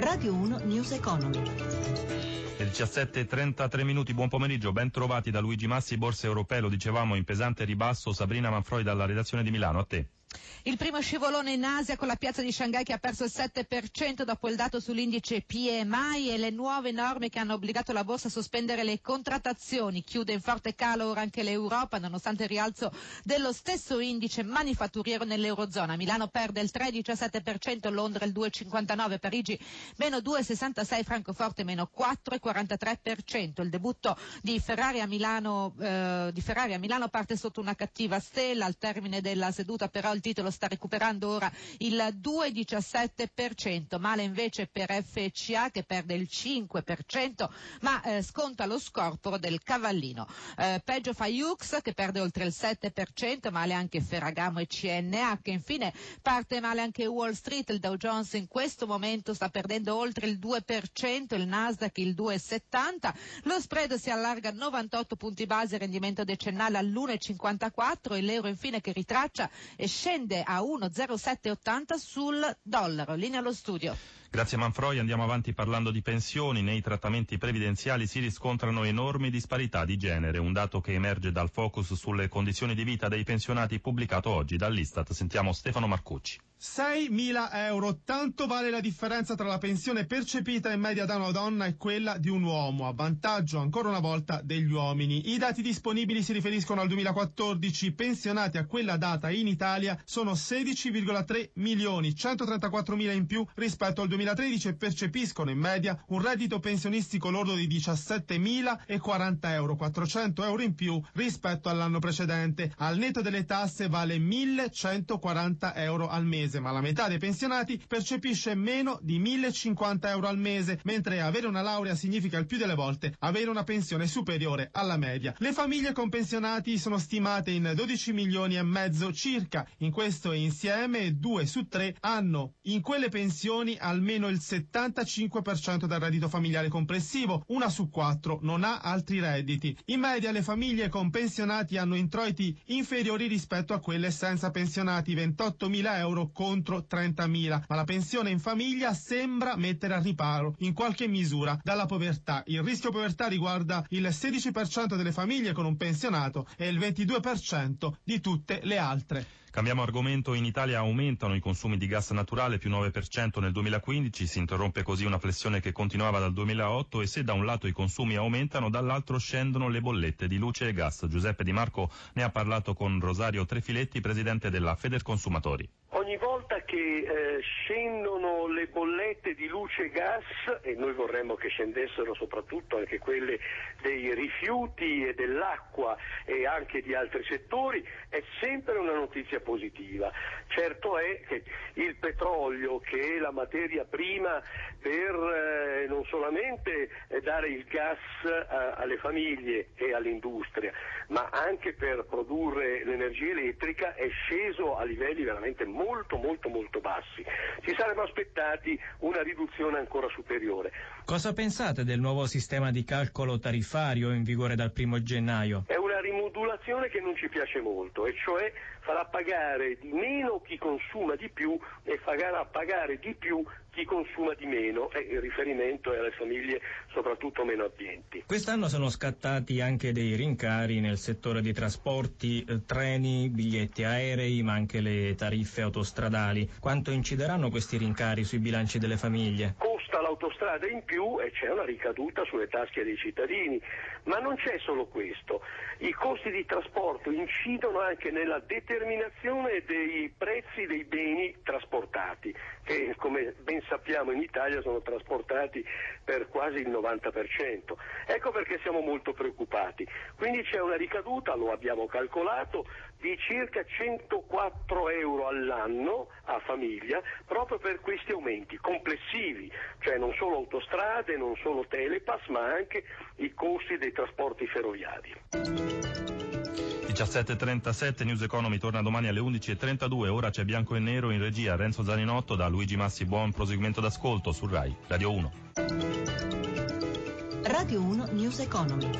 Radio 1 News Economy. Le 17.33 minuti, buon pomeriggio, ben trovati da Luigi Massi, Borsa Europea, lo dicevamo in pesante ribasso, Sabrina Manfroi dalla redazione di Milano, a te. Il primo scivolone in Asia con la piazza di Shanghai che ha perso il 7% dopo il dato sull'indice PMI e le nuove norme che hanno obbligato la borsa a sospendere le contrattazioni. Chiude in forte calo ora anche l'Europa nonostante il rialzo dello stesso indice manifatturiero nell'Eurozona. Milano perde il 3,17%, Londra il 2,59%, Parigi meno 2,66%, Francoforte meno 4,43%. Il debutto di Ferrari a Milano, eh, di Ferrari a Milano parte sotto una cattiva stella al termine della seduta però il il titolo sta recuperando ora il 2,17%, male invece per FCA che perde il 5%, ma eh, sconta lo scorporo del cavallino. Eh, peggio fa Jux che perde oltre il 7%, male anche Ferragamo e CNH. Infine parte male anche Wall Street, il Dow Jones in questo momento sta perdendo oltre il 2%, il Nasdaq il 2,70%, lo spread si allarga a 98 punti base, rendimento decennale all'1,54 e l'euro infine che ritraccia e scende scende a 1,0780 sul dollaro. Linea allo studio. Grazie Manfroi, andiamo avanti parlando di pensioni. Nei trattamenti previdenziali si riscontrano enormi disparità di genere, un dato che emerge dal focus sulle condizioni di vita dei pensionati pubblicato oggi dall'Istat. Sentiamo Stefano Marcucci. 6.000 euro, tanto vale la differenza tra la pensione percepita in media da una donna e quella di un uomo, a vantaggio ancora una volta degli uomini. I dati disponibili si riferiscono al 2014, pensionati a quella data in Italia sono 16,3 milioni, 134 mila in più rispetto al 2013 e percepiscono in media un reddito pensionistico lordo di 17.040 euro, 400 euro in più rispetto all'anno precedente. Al netto delle tasse vale 1.140 euro al mese mese, ma la metà dei pensionati percepisce meno di 1050 euro al mese, mentre avere una laurea significa il più delle volte avere una pensione superiore alla media. Le famiglie con pensionati sono stimate in 12 milioni e mezzo circa. In questo insieme due su tre hanno in quelle pensioni almeno il 75% del reddito familiare complessivo, una su quattro non ha altri redditi. In media le famiglie con pensionati hanno introiti inferiori rispetto a quelle senza pensionati, 28.000 euro contro 30.000, ma la pensione in famiglia sembra mettere a riparo in qualche misura dalla povertà. Il rischio povertà riguarda il 16% delle famiglie con un pensionato e il 22% di tutte le altre. Cambiamo argomento, in Italia aumentano i consumi di gas naturale più 9% nel 2015, si interrompe così una flessione che continuava dal 2008 e se da un lato i consumi aumentano, dall'altro scendono le bollette di luce e gas. Giuseppe Di Marco ne ha parlato con Rosario Trefiletti, presidente della Federconsumatori. Ogni volta che eh, scendono le bollette di luce e gas, e noi vorremmo che scendessero soprattutto anche quelle dei rifiuti e dell'acqua e anche di altri settori, è sempre una notizia positiva. Certo è che il petrolio, che è la materia prima per eh, non solamente eh, dare il gas eh, alle famiglie e all'industria, ma anche per produrre l'energia elettrica, è sceso a livelli veramente molto molto molto bassi. Ci saremmo aspettati una riduzione ancora superiore. Cosa pensate del nuovo sistema di calcolo tariffario in vigore dal primo gennaio? È rimodulazione che non ci piace molto, e cioè farà pagare di meno chi consuma di più e farà pagare di più chi consuma di meno e il riferimento è alle famiglie soprattutto meno abbienti. Quest'anno sono scattati anche dei rincari nel settore dei trasporti, eh, treni, biglietti aerei, ma anche le tariffe autostradali. Quanto incideranno questi rincari sui bilanci delle famiglie? Costa l'autostrada in più e c'è una ricaduta sulle tasche dei cittadini, ma non c'è solo questo. I costi di trasporto incidono anche nella determinazione dei prezzi dei beni trasportati, che come ben sappiamo in Italia sono trasportati per quasi il 90%. Ecco perché siamo molto preoccupati. Quindi c'è una ricaduta, lo abbiamo calcolato, di circa 104 euro all'anno a famiglia proprio per questi aumenti complessivi, cioè non solo autostrade, non solo telepass, ma anche i costi dei trasporti ferroviari. 17.37 News Economy torna domani alle 11.32, ora c'è bianco e nero in regia Renzo Zaninotto da Luigi Massi, buon proseguimento d'ascolto su RAI, Radio 1. Radio 1 News Economy.